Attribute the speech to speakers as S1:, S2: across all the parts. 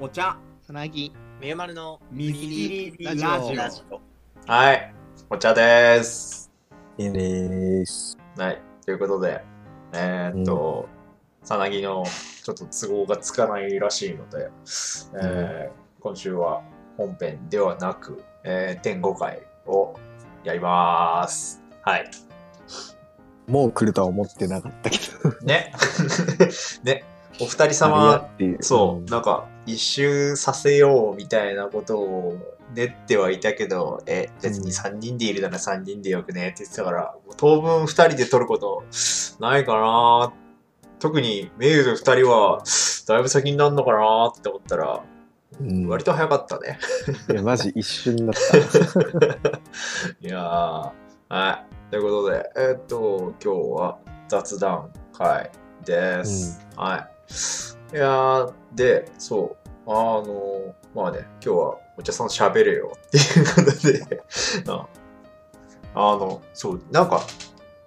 S1: お茶
S2: さなぎ
S3: みゆまるの
S1: ミステリー
S2: ラジオ
S1: ラジ
S3: ラジオ。
S4: はい、お茶です。
S2: いいです。
S4: はい、ということで、えーっと、さなぎのちょっと都合がつかないらしいので、えー今週は本編ではなく、えー、点5回をやります。はい。
S2: もう来るとは思ってなかったけど。
S4: ね。ね。お二人様。そう、なんか一周させようみたいなことを練ってはいたけど、え、別に3人でいるなら3人でよくねって言ってたから、当分2人で撮ることないかな特にメイルと2人はだいぶ先になるのかなって思ったら、
S2: うん、
S4: 割と早かったね。
S2: いや、マジ一瞬だった。
S4: いやー、はい。ということで、えーっと、今日は雑談会です。はい。いや、で、そう、あの、まあね、今日はお茶さん喋れよっていうことで、あの、そう、なんか、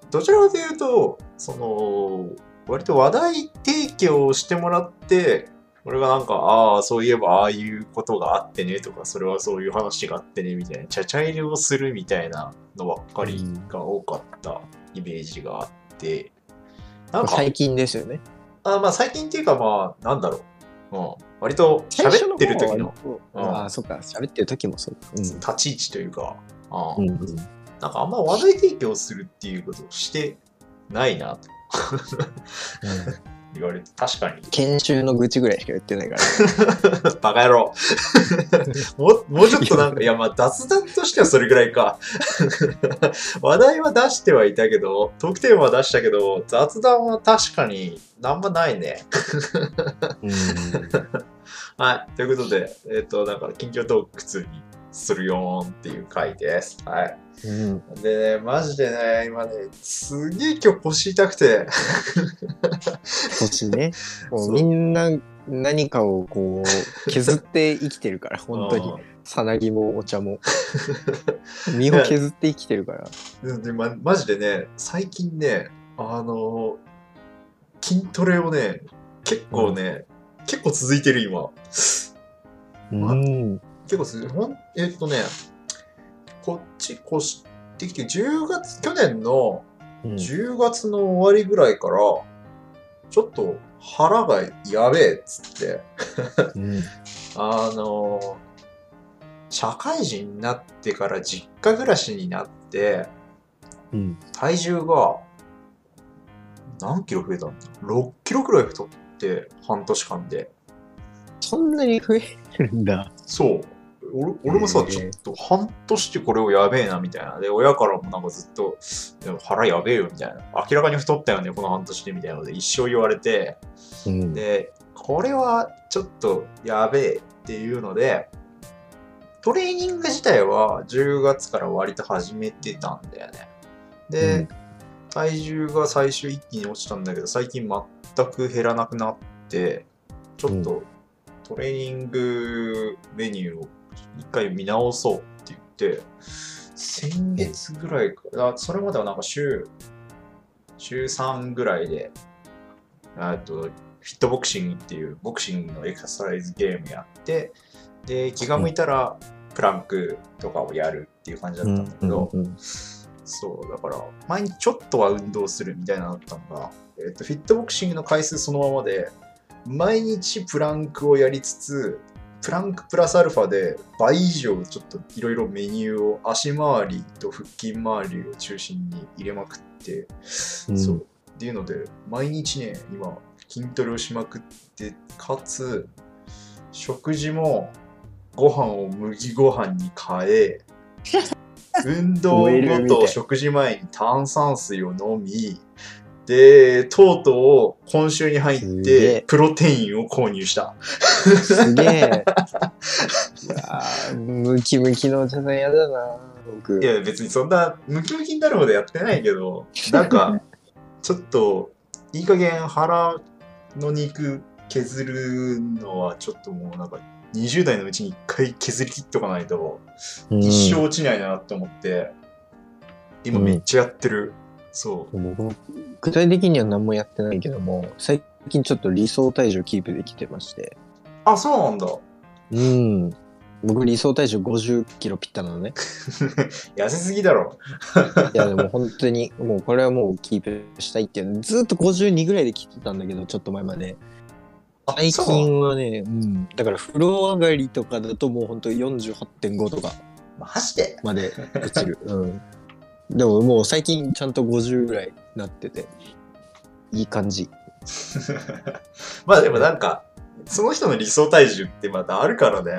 S4: どちらかというと、その、割と話題提供をしてもらって、俺がなんか、ああ、そういえばああいうことがあってねとか、それはそういう話があってねみたいな、ちゃちゃ入れをするみたいなのばっかりが多かったイメージがあって、なんか、
S2: 最近ですよね。
S4: あまあ最近っていうかまあ、なんだろう。うん、割と喋ってる時のうん
S2: ああ、そっか。喋ってる時もそうか。
S4: 立ち位置というか、あ
S2: うん。うんうん。
S4: なんかあんま話題提供するっていうことをしてないなと 言われて、確かに。
S2: 研修の愚痴ぐらいしか言ってないから。
S4: バカ野郎。もうもうちょっとなんか、いやまあ雑談としてはそれぐらいか。話題は出してはいたけど、特典は出したけど、雑談は確かになんもないね。
S2: うん。
S4: はい。ということで、えっ、と、だから、近況トーク普通にするよーんっていう回です。はい。
S2: うん。
S4: でね、マジでね、今ね、すげえ今日腰痛くて、
S2: 星ね。も
S4: そう
S2: うみんな何かをこう削って生きてるから、本当に。さなぎもお茶も。身を削って生きてるから。
S4: うんで、ま、マジでね、最近ね、あの筋トレをね、結構ね、結構続いてる今。
S2: うん。
S4: 結構続いてほん、えっとね、こっち越してきて、10月、去年の
S2: うん
S4: 10月の終わりぐらいから、ちょっと腹がやべえっつって、
S2: うん
S4: あの社会人になってから実家暮らしになって、
S2: うん。
S4: 体重が何キロ増えたんだ ?6 キロくらい太って、半年間で。
S2: そんなに増えるんだ。
S4: そう。俺俺もさ
S2: へ、え
S4: ちょっと半年でこれをやべえなみたいな。で、親からもなんかずっと、腹やべえよみたいな。明らかに太ったよね、この半年でみたいなので一生言われて、
S2: うん。
S4: で、これはちょっとやべえっていうので、トレーニング自体は10月から割と始めてたんだよね。で、
S2: うん
S4: 体重が最初一気に落ちたんだけど、最近全く減らなくなって、ちょっとトレーニングメニューを一回見直そうって言って、先月ぐらいか、あそれまではなんか週、週3ぐらいで、えっと、フィットボクシングっていうボクシングのエクササイズゲームやって、で、気が向いたらプランクとかをやるっていう感じだったんだけど、そう、だから、毎日ちょっとは運動するみたいなのだったのが、えっと、フィットボクシングの回数そのままで、毎日プランクをやりつつ、プランクプラスアルファで倍以上ちょっといろいろメニューを足回りと腹筋回りを中心に入れまくって、
S2: うん
S4: そう。っていうので、毎日ね、今、筋トレをしまくって、かつ、食事もご飯を麦ご飯に変え、運動後と食事前に炭酸水を飲み、で、とうとう今週に入っ
S2: すげ
S4: て
S2: え、
S4: プロテインを購入した。
S2: すげえ。いやームキムキのお茶さんやだな、僕。
S4: いや、別にそんなムキムキになるほどやってないけど、なんか、ちょっと、いい加減腹の肉削るのはちょっともうなんか、20代のうちに一回削り切っとかないと、
S2: うん
S4: 一生落ちないなって思って、今めっちゃやってる。そう。
S2: 僕も具体的には何もやってないけども、最近ちょっと理想体重キープできてまして、
S4: あ、そうなんだ。
S2: うん。僕理想体重50キロぴったなのね。
S4: 痩せすぎだろ。
S2: いやでも本当に、もうこれはもうキープしたいっていう、ずっと52ぐらいで来てたんだけど、ちょっと前まで。
S4: あ
S2: 最近はね、うん。だから風呂上がりとかだともう本当48.5とか
S4: マジで
S2: まで落ちる。うん。でももう最近ちゃんと50ぐらいなってて、いい感じ。
S4: まあでもなんか、その人の理想体重ってまたあるからね。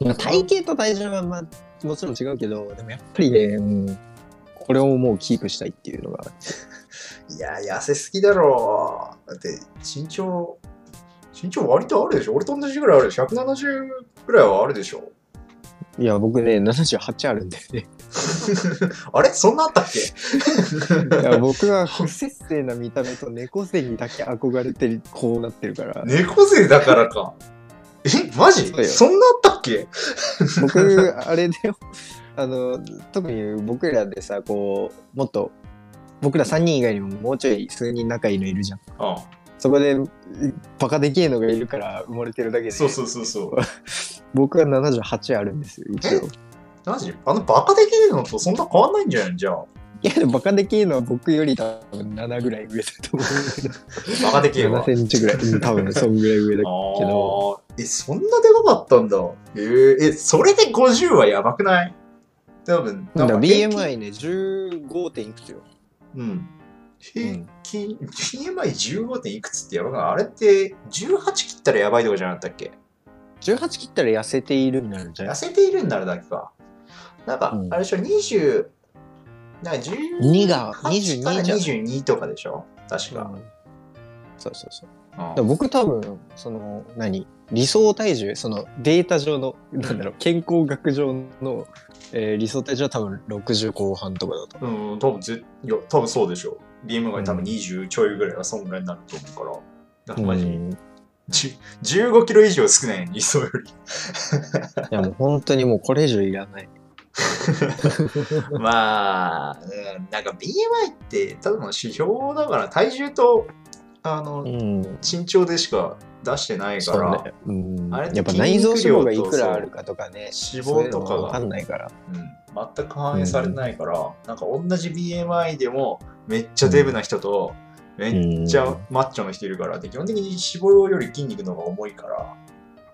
S2: まあ、体型と体重はまあもちろん違うけど、でもやっぱりね、うん、これをもうキープしたいっていうのが
S4: いや、痩せすぎだろ。だって、身長、身長割とあるでしょ俺と同じぐらいあるでしょ ?170 ぐらいはあるでしょ
S2: いや、僕ね、78あるんだよね。
S4: あれ？そんなあったっけ？
S2: いや僕は不摂生な見た目と猫背にだけ憧れてこうなってるから、
S4: 猫背だからか。え、マジ？
S2: そ
S4: んなあったっけ？
S2: 僕、あれで、あの、特に僕らでさ、こう、もっと、僕ら3人以外にももうちょい数人仲いいのいるじゃん。
S4: あ
S2: そこで、バカでけえのがいるから埋もれてるだけで、
S4: そうそうそうそう。
S2: 僕は78あるんですよ、一応。
S4: マジあのバカできるのとそんな変わんないんじゃない？のじゃあ。
S2: いや、でもバカでけえのは僕より多分7ぐらい上だと思うけど。
S4: バカできるわ。
S2: 7センチぐらい。うん多分そんぐらい上だけど。
S4: あーえ、そんなでかかったんだ。えーえ、それで50はやばくない？多分、
S2: だから
S4: 平均
S2: ？BMI ね、15. 点いくつよ。
S4: うん。
S2: う
S4: 平
S2: ん。
S4: 均、BMI15. 点いくつってやばくない？あれって18切ったらやばいとかじゃなかったっけ
S2: ？18切ったら痩せているになるんじゃない？
S4: 痩せているんならだけか。なんか、
S2: うん
S4: あれでしょ、20、なんか
S2: 2が
S4: 18
S2: 22
S4: から
S2: じゃん
S4: 22とかでしょ確か。
S2: うんそうそうそう。
S4: うん
S2: 僕多分、その、何理想体重、そのデータ上の、なんだろう、健康学上の、えー理想体重は多分60後半とかだと。
S4: うん、多分ぜいや、多分そうでしょ。BM が多分
S2: うん
S4: 20ちょいぐらいはそんぐらいになると思うから。だからマジ、
S2: うん
S4: じゅ15キロ以上少ない理想より。
S2: いやもう本当にもうこれ以上いらない。
S4: まあ、うんなんか BMI ってただの指標だから体重とあの、
S2: うん。
S4: 身長でしか出してないから、
S2: ね。うん。
S4: あれ
S2: やっぱ内臓脂肪がいくらあるかとかね。
S4: 脂肪とか
S2: わか
S4: が、
S2: んないから。
S4: うん、全く反映されてないから、なんか同じ BMI でもめっちゃデブな人と、めっちゃマッチョの人いるから、で基本的に脂肪より筋肉の方が重いから、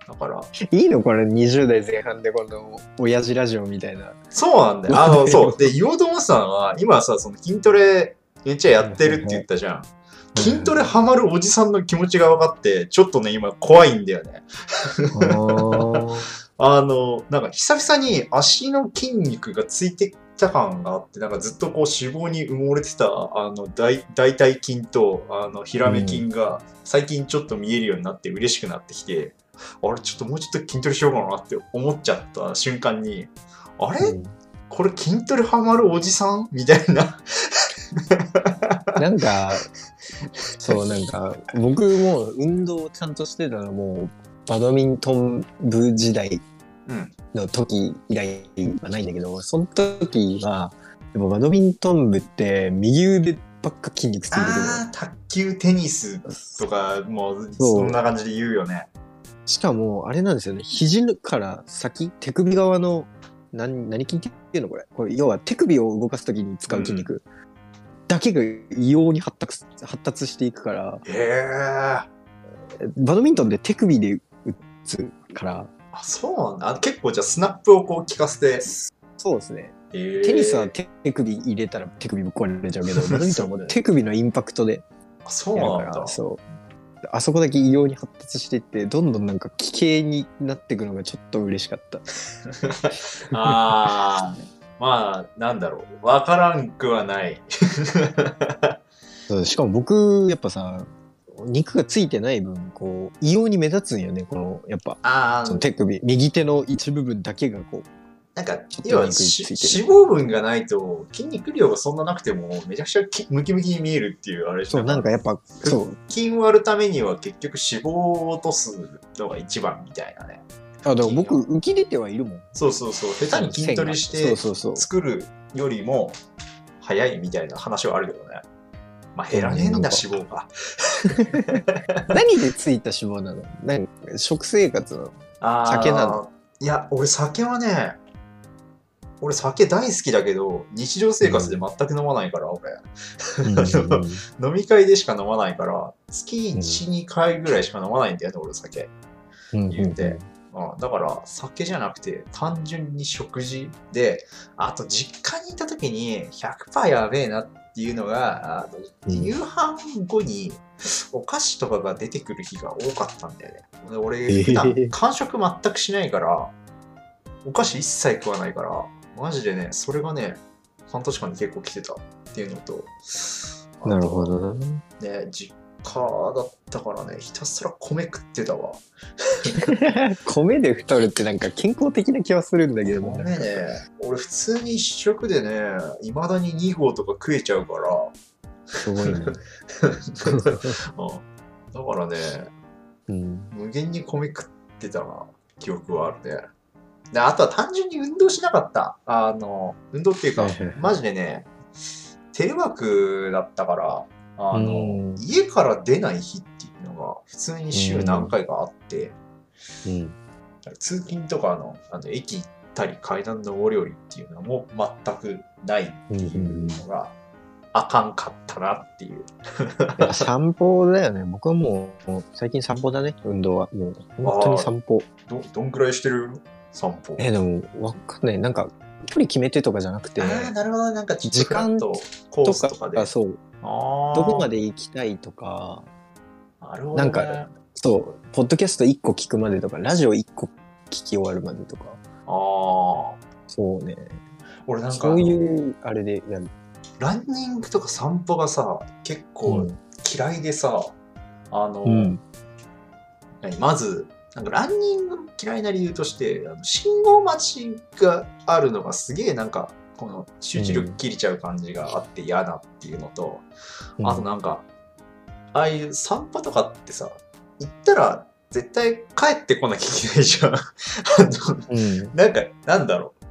S4: だから、
S2: いいの？これ20代前半でこの親父ラジオみたいな。
S4: そうなんだよ。あの、そう。で、言おうと思ってたのは、今さ、その筋トレめっちゃやってるって言ったじゃん。筋トレハマるおじさんの気持ちが分かって、ちょっとね、今怖いんだよね。あの、なんか久々に足の筋肉がついてきた感があって、なんかずっとこう脂肪に埋もれてた、あの大、大腿筋と、あの、ヒラメ筋が最近ちょっと見えるようになって嬉しくなってきて、あれ、ちょっともうちょっと筋トレしようかなって思っちゃった瞬間に、あれ？
S2: うん
S4: これ筋トレハマるおじさん？みたいな。
S2: なんか、そう、なんか、僕も運動をちゃんとしてたのも、バドミントン部時代
S4: うん。
S2: の時以来はないんだけど、その時は、でもバドミントン部って右腕ばっか筋肉ついてくる
S4: 卓球、テニスとか、もう
S2: そ
S4: んな感じで言うよね。
S2: しかも、あれなんですよね、肘から先、手首側の、何、何筋っていうのこれ。これ、要は手首を動かす時に使う筋肉。だけが異様に発達発達していくから、
S4: へえ。
S2: バドミントンで手首で打つから、
S4: あ、そうなんだ。あ結構じゃあスナップをこう効かせて。
S2: そうですね。テニスは手首入れたら手首ぶっ壊れちゃうけど、バドミントンは手首のインパクトで
S4: あそうなんだ。
S2: そう。あそこだけ異様に発達していって、どんどんなんか奇形になっていくのがちょっと嬉しかった。
S4: ああ、まあ、なんだろう。わからんくはない。
S2: そうしかも僕、やっぱさ、肉がついてない分、こう、異様に目立つんよね、この、やっぱ、
S4: あ
S2: その手首、右手の一部分だけがこう、
S4: なんか要は脂肪分がないと筋肉量がそんななくてもめちゃくちゃきムキムキに見えるっていうあれ
S2: そう、なんかやっぱ、そう、
S4: 筋割るためには結局脂肪を落とすのが一番みたいなね。
S2: あ、だから僕、浮き出てはいるもん。
S4: そうそうそう。下手に筋トレし
S2: 線
S4: て。作るよりも早いみたいな話はあるけどね。まあ減らねえんだ、脂肪が。
S2: 何でついた脂肪なの？何？食生活なの酒なの？
S4: いや、俺酒はね、俺酒大好きだけど、日常生活で全く飲まないから、俺。飲み会でしか飲まないから、月1、2回ぐらいしか飲まないんだよね、俺酒。
S2: うん
S4: 言うて。うん、だから酒じゃなくて単純に食事であと実家にいた時に100%やべえなっていうのが夕飯後にお菓子とかが出てくる日が多かったんだよね。で俺普段間食全くしないからお菓子一切食わないからマジでねそれがね半年間に結構来てたっていうのと
S2: なるほどな。
S4: ね実家だったからねひたすら米食ってたわ
S2: 米で太るってなんか健康的な気はするんだけどな
S4: 米ね、俺普通に一食でね、いまだに2合とか食えちゃうから、
S2: すごいな。
S4: うんだからね、
S2: うん。
S4: 無限に米食ってたな記憶はあるね。で、あとは単純に運動しなかった。あの、運動っていうかマジでね、テレワークだったから、あの、
S2: うん
S4: 家から出ない日っていうのが普通に週何回かあって、
S2: うん。
S4: 通勤とかのあの駅行ったり階段上り下りっていうのはもう全くないっていうのがあかんかったなっていう。
S2: 散歩だよね。僕はもう、もう最近散歩だね、運動は。もう、本当に散歩。
S4: どどんくらいしてる？散歩。
S2: え、でも、わかんない。なんか、距離決めてとかじゃなくて、
S4: ああ、なるほど。なんか
S2: 時間
S4: フラットコー
S2: と
S4: スとかで。
S2: か、そう、どこまで行きたいとか、
S4: なるほど、ね。
S2: なんかそう、ポッドキャスト1個聞くまでとか、ラジオ1個聞き終わるまでとか、
S4: ああ。
S2: そうね。
S4: 俺なんか
S2: そういう、あれでやる。
S4: ランニングとか散歩がさ、結構嫌いでさ、あの、
S2: うん。
S4: 何まず、なんかランニング嫌いな理由として、あの信号待ちがあるのがすげえなんか、この集中力切れちゃう感じがあって嫌だっていうのと、あとなんか、ああいう散歩とかってさ、行ったら絶対帰ってこなきゃいけないじゃん。あの
S2: うん。
S4: なんか、なんだろう。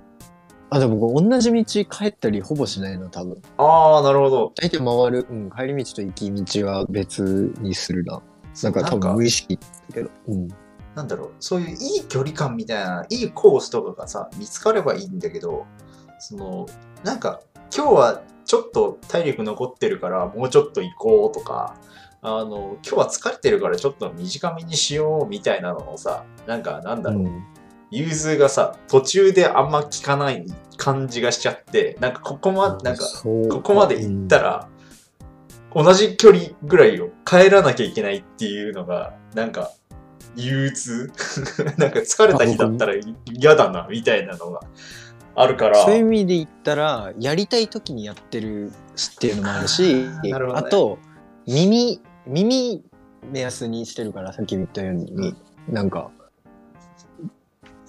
S2: あ、でも僕同じ道帰ったりほぼしないの、多分。
S4: ああ、なるほど。
S2: 大体回る、うん、帰り道と行き道は別にするな。なんか多分無意識だけど。うん。
S4: なんだろう、そういういい距離感みたいな、いいコースとかがさ、見つかればいいんだけど、その、なんか、今日はちょっと体力残ってるから、もうちょっと行こうとか、あの、今日は疲れてるからちょっと短めにしようみたいなのをさ、なんか、なんだろう、
S2: うん。
S4: 融通がさ、途中であんま効かない感じがしちゃって、なんかここま、なんか、ここまで行ったら、同じ距離ぐらいを帰らなきゃいけないっていうのが、なんか、憂鬱？なんか疲れた日だったら嫌だな、みたいなのがあるから。
S2: そういう意味で言ったら、やりたい時にやってるっていうのもあるし、
S4: ね
S2: あと、耳、耳目安にしてるから、さっき言ったように、なんか、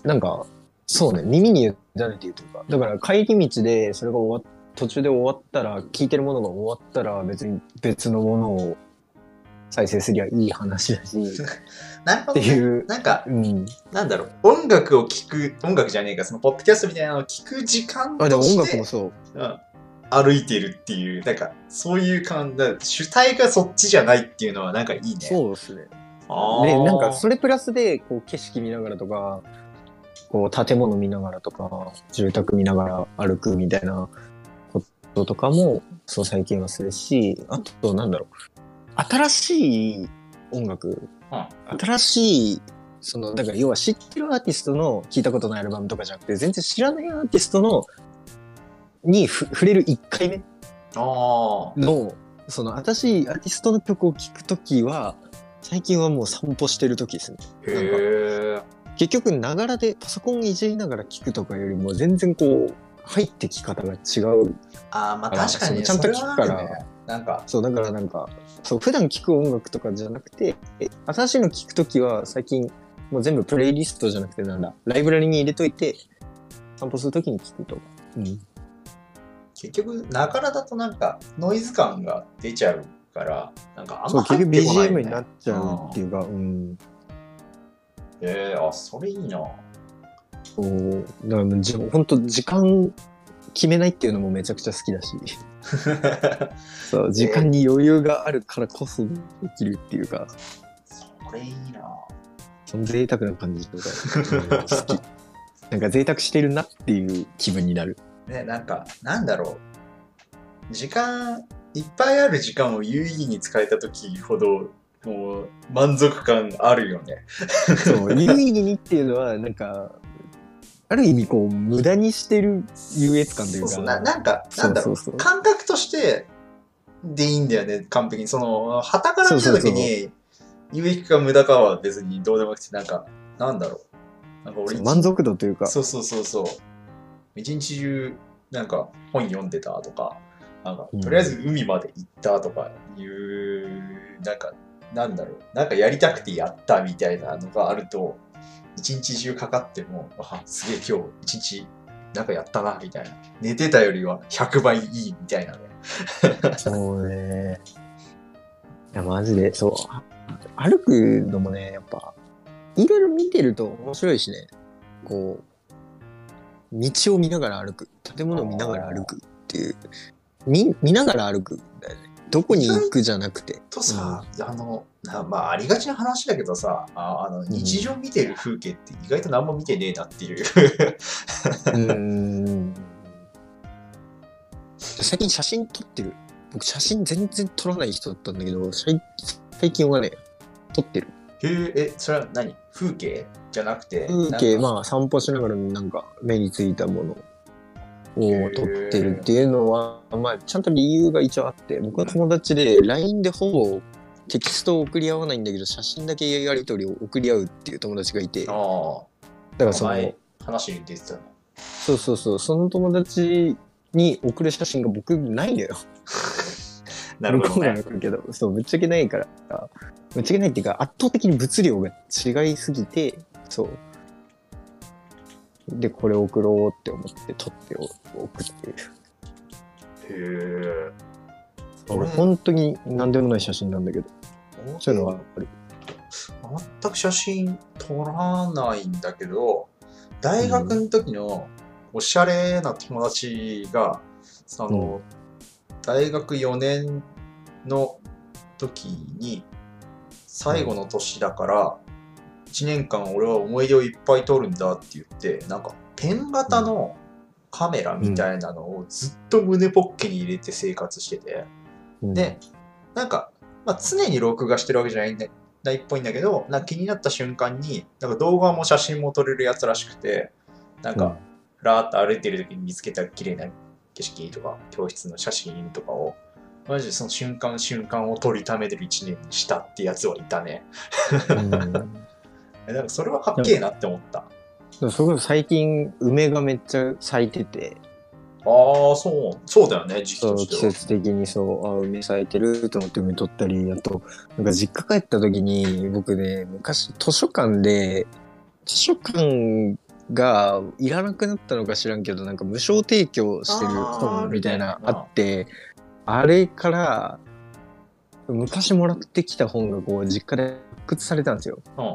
S2: なんか、そうね、耳に委ねて言うとか。だから帰り道で、それが終わっ途中で終わったら、聞いてるものが終わったら、別に別のものを再生すりゃいい話だし、っ
S4: なるほど、ね。
S2: ていう。
S4: なんか、
S2: うん。
S4: なんだろう、音楽を聴く、音楽じゃねえか、そのポッドキャストみたいなのを聴く時間と
S2: あ、でも
S4: して
S2: 音楽もそう。
S4: うん歩いてるっていう、なんか、そういう感じ、主体がそっちじゃないっていうのはなんかいいね。
S2: そうですね。
S4: あー
S2: で、なんかそれプラスで、こう景色見ながらとか、こう建物見ながらとか、住宅見ながら歩くみたいなこととかも、そう最近はするし、あとなんだろう、新しい音楽、新しい、その、だから要は知ってるアーティストの聞いたことないアルバムとかじゃなくて、全然知らないアーティストの、にふ触れる1回目
S4: あ
S2: の、その新しいアーティストの曲を聴くときは、最近はもう散歩してるときですね。
S4: あ、へえ。
S2: 結局、ながらでパソコンいじりながら聞くとかよりも全然こう、入ってき方が違う。
S4: ああ、まあ確かに
S2: ちゃんと
S4: それは
S2: 聞くから
S4: なんか、
S2: そう、だからなんか、そう、普段聞く音楽とかじゃなくて、え新しいの聞くときは最近、もう全部プレイリストじゃなくてなんだ、ライブラリに入れといて、散歩するときに聞くとか。うん。
S4: 結局、ながらだとなんか、ノイズ感が出ちゃうから、なんかあんま入
S2: 結局
S4: ってこない、ね。
S2: BGM になっちゃうっていうか、うん。
S4: えー、あ、それいいな。
S2: そう、だからもうじ、本当時間決めないっていうのもめちゃくちゃ好きだし、そう、時間に余裕があるからこそできるっていうか、
S4: それいいな
S2: その贅沢な感じとか、うん好き。なんか贅沢してるなっていう気分になる。
S4: ね、なんか、なんだろう。時間、いっぱいある時間を有意義に使えた時ほど、もう満足感あるよね。
S2: そう、有意義にっていうのは、なんか、ある意味こう、無駄にしてる優越感というか、
S4: そうななんか、なんだろう。感覚としてでいいんだよね、完璧に。その、旗から見た時に、有益か無駄かは別にどうでもよくて、なんか、なんだろう。なんか俺、
S2: 満足度というか、
S4: そうそうそうそう。一日中、なんか本読んでたとか、なんか
S2: うん。
S4: とりあえず海まで行ったとかいう、なんか、なんだろう、なんかやりたくてやったみたいなのがあると、一日中かかっても、あ、すげえ今日一日、なんかやったな、みたいな。寝てたよりは100倍いいみたいなね。
S2: そうね。いや、マジで、そう。歩くのもね、やっぱ、いろいろ見てると面白いしね。こう、道を見ながら歩く。建物を見ながら歩くっていう。見、見ながら歩くんだよね。どこに行くじゃなくて。
S4: とさ、あの、なまあ、ありがちな話だけどさ、ああの日常見てる風景って意外と何も見てねえなっていう。
S2: うーん。最近写真撮ってる。僕写真全然撮らない人だったんだけど、最最近はね、撮ってる。
S4: へえ、え、それは何？風景？じゃなくて。
S2: 風景、まあ散歩しながらなんか目についたものを撮ってるっていうのは、まあちゃんと理由が一応あって、僕は友達で LINE でほぼテキストを送り合わないんだけど、写真だけやり取りを送り合うっていう友達がいて、だからその
S4: 前、話に出てたの。
S2: そうそうそう、その友達に送る写真が僕ないのよ。
S4: なるほど
S2: 向こうがけど、そう、ぶっちゃけないから、ぶっちゃけないっていうか、圧倒的に物量が違いすぎて、そう。で、これ送ろうって思って撮って送ってる。
S4: へえ。
S2: 俺、本当に何でもない写真なんだけど、そういうのはある。
S4: 全く写真撮らないんだけど、大学の時のおしゃれな友達が、その、大学4年の時に、最後の年だから、1年間俺は思い出をいっぱい撮るんだって言って、なんかペン型のカメラみたいなのをずっと胸ポッケに入れて生活してて、
S2: うん。
S4: で、なんか、まあ、常に録画してるわけじゃないんだないっぽいんだけど、なんか気になった瞬間に、なんか動画も写真も撮れるやつらしくて、なんか、ふらーっと歩いてる時に見つけた綺麗な景色とか、教室の写真とかを、マジでその瞬間瞬間を撮りためてる一年にしたってやつはいたね。
S2: うん
S4: えなんかそれはかっけえなって思った。
S2: それこそ最近、梅がめっちゃ咲いてて、
S4: ああ、そう、そうだよね、時期としては。
S2: 節的にそう、あ、梅咲いてると思って梅撮ったり、あと、なんか実家帰った時に、僕ね、昔図書館で、図書館がいらなくなったのか知らんけど、なんか無償提供してる本みたいなあって、あれから、昔もらってきた本がこう実家で発掘されたんですよ。
S4: うん。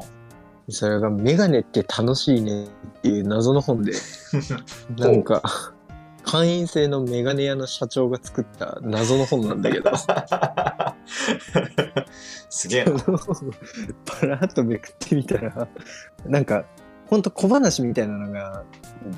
S2: それがメガネって楽しいねっていう謎の本で、なんか、会員制のメガネ屋の社長が作った謎の本なんだけど、
S4: すげえな。
S2: パラッとめくってみたら、なんか、ほんと小話みたいなのが、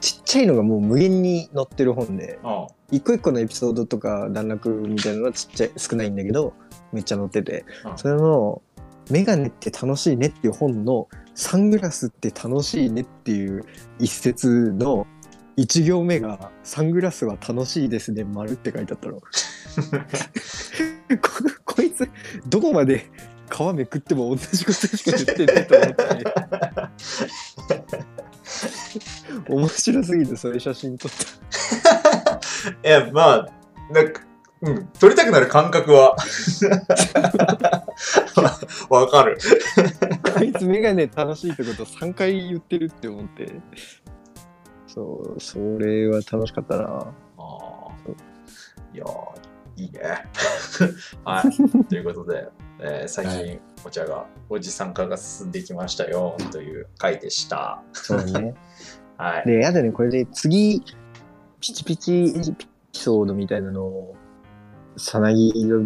S2: ちっちゃいのがもう無限に載ってる本で、
S4: うん。
S2: 一個一個のエピソードとか段落みたいなのはちっちゃい、少ないんだけど、めっちゃ載ってて、
S4: うん
S2: それの、メガネって楽しいねっていう本の、サングラスって楽しいねっていう一節の一行目が、サングラスは楽しいですね、丸って書いてあったの。ここいつ、どこまで皮めくっても同じことしか言ってないと思って。面白すぎて、そういう写真撮った。
S4: いや、まあ、なんか、うん、撮りたくなる感覚は、わかる。
S2: こいつメガネ楽しいってこと3回言ってるって思って。そう、それは楽しかったな。
S4: ああ。いやー、いいね。はい。ということで、えー最
S2: は
S4: 近お茶が、おじさん化が進んできましたよ、という回でした。
S2: そうね。
S4: はい。
S2: で、やだね、これで次、ピチピチエピソードみたいなのを、さなぎが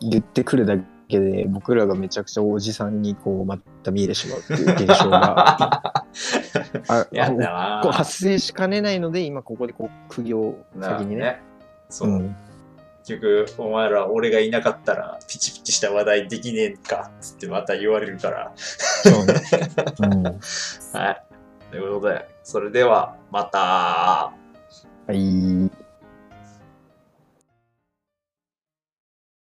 S2: 言ってくるだけで、僕らがめちゃくちゃおじさんにこう、また見えてしまうっていう現象が、あ
S4: やだな
S2: こう発生しかねないので、今ここでこう、苦行先にね。
S4: そう。
S2: うん
S4: 結局、お前ら、俺がいなかったら、ピチピチした話題できねえんか、つってまた言われるから。
S2: そうね。うん。
S4: はい。ということで、それでは、また。
S2: はい。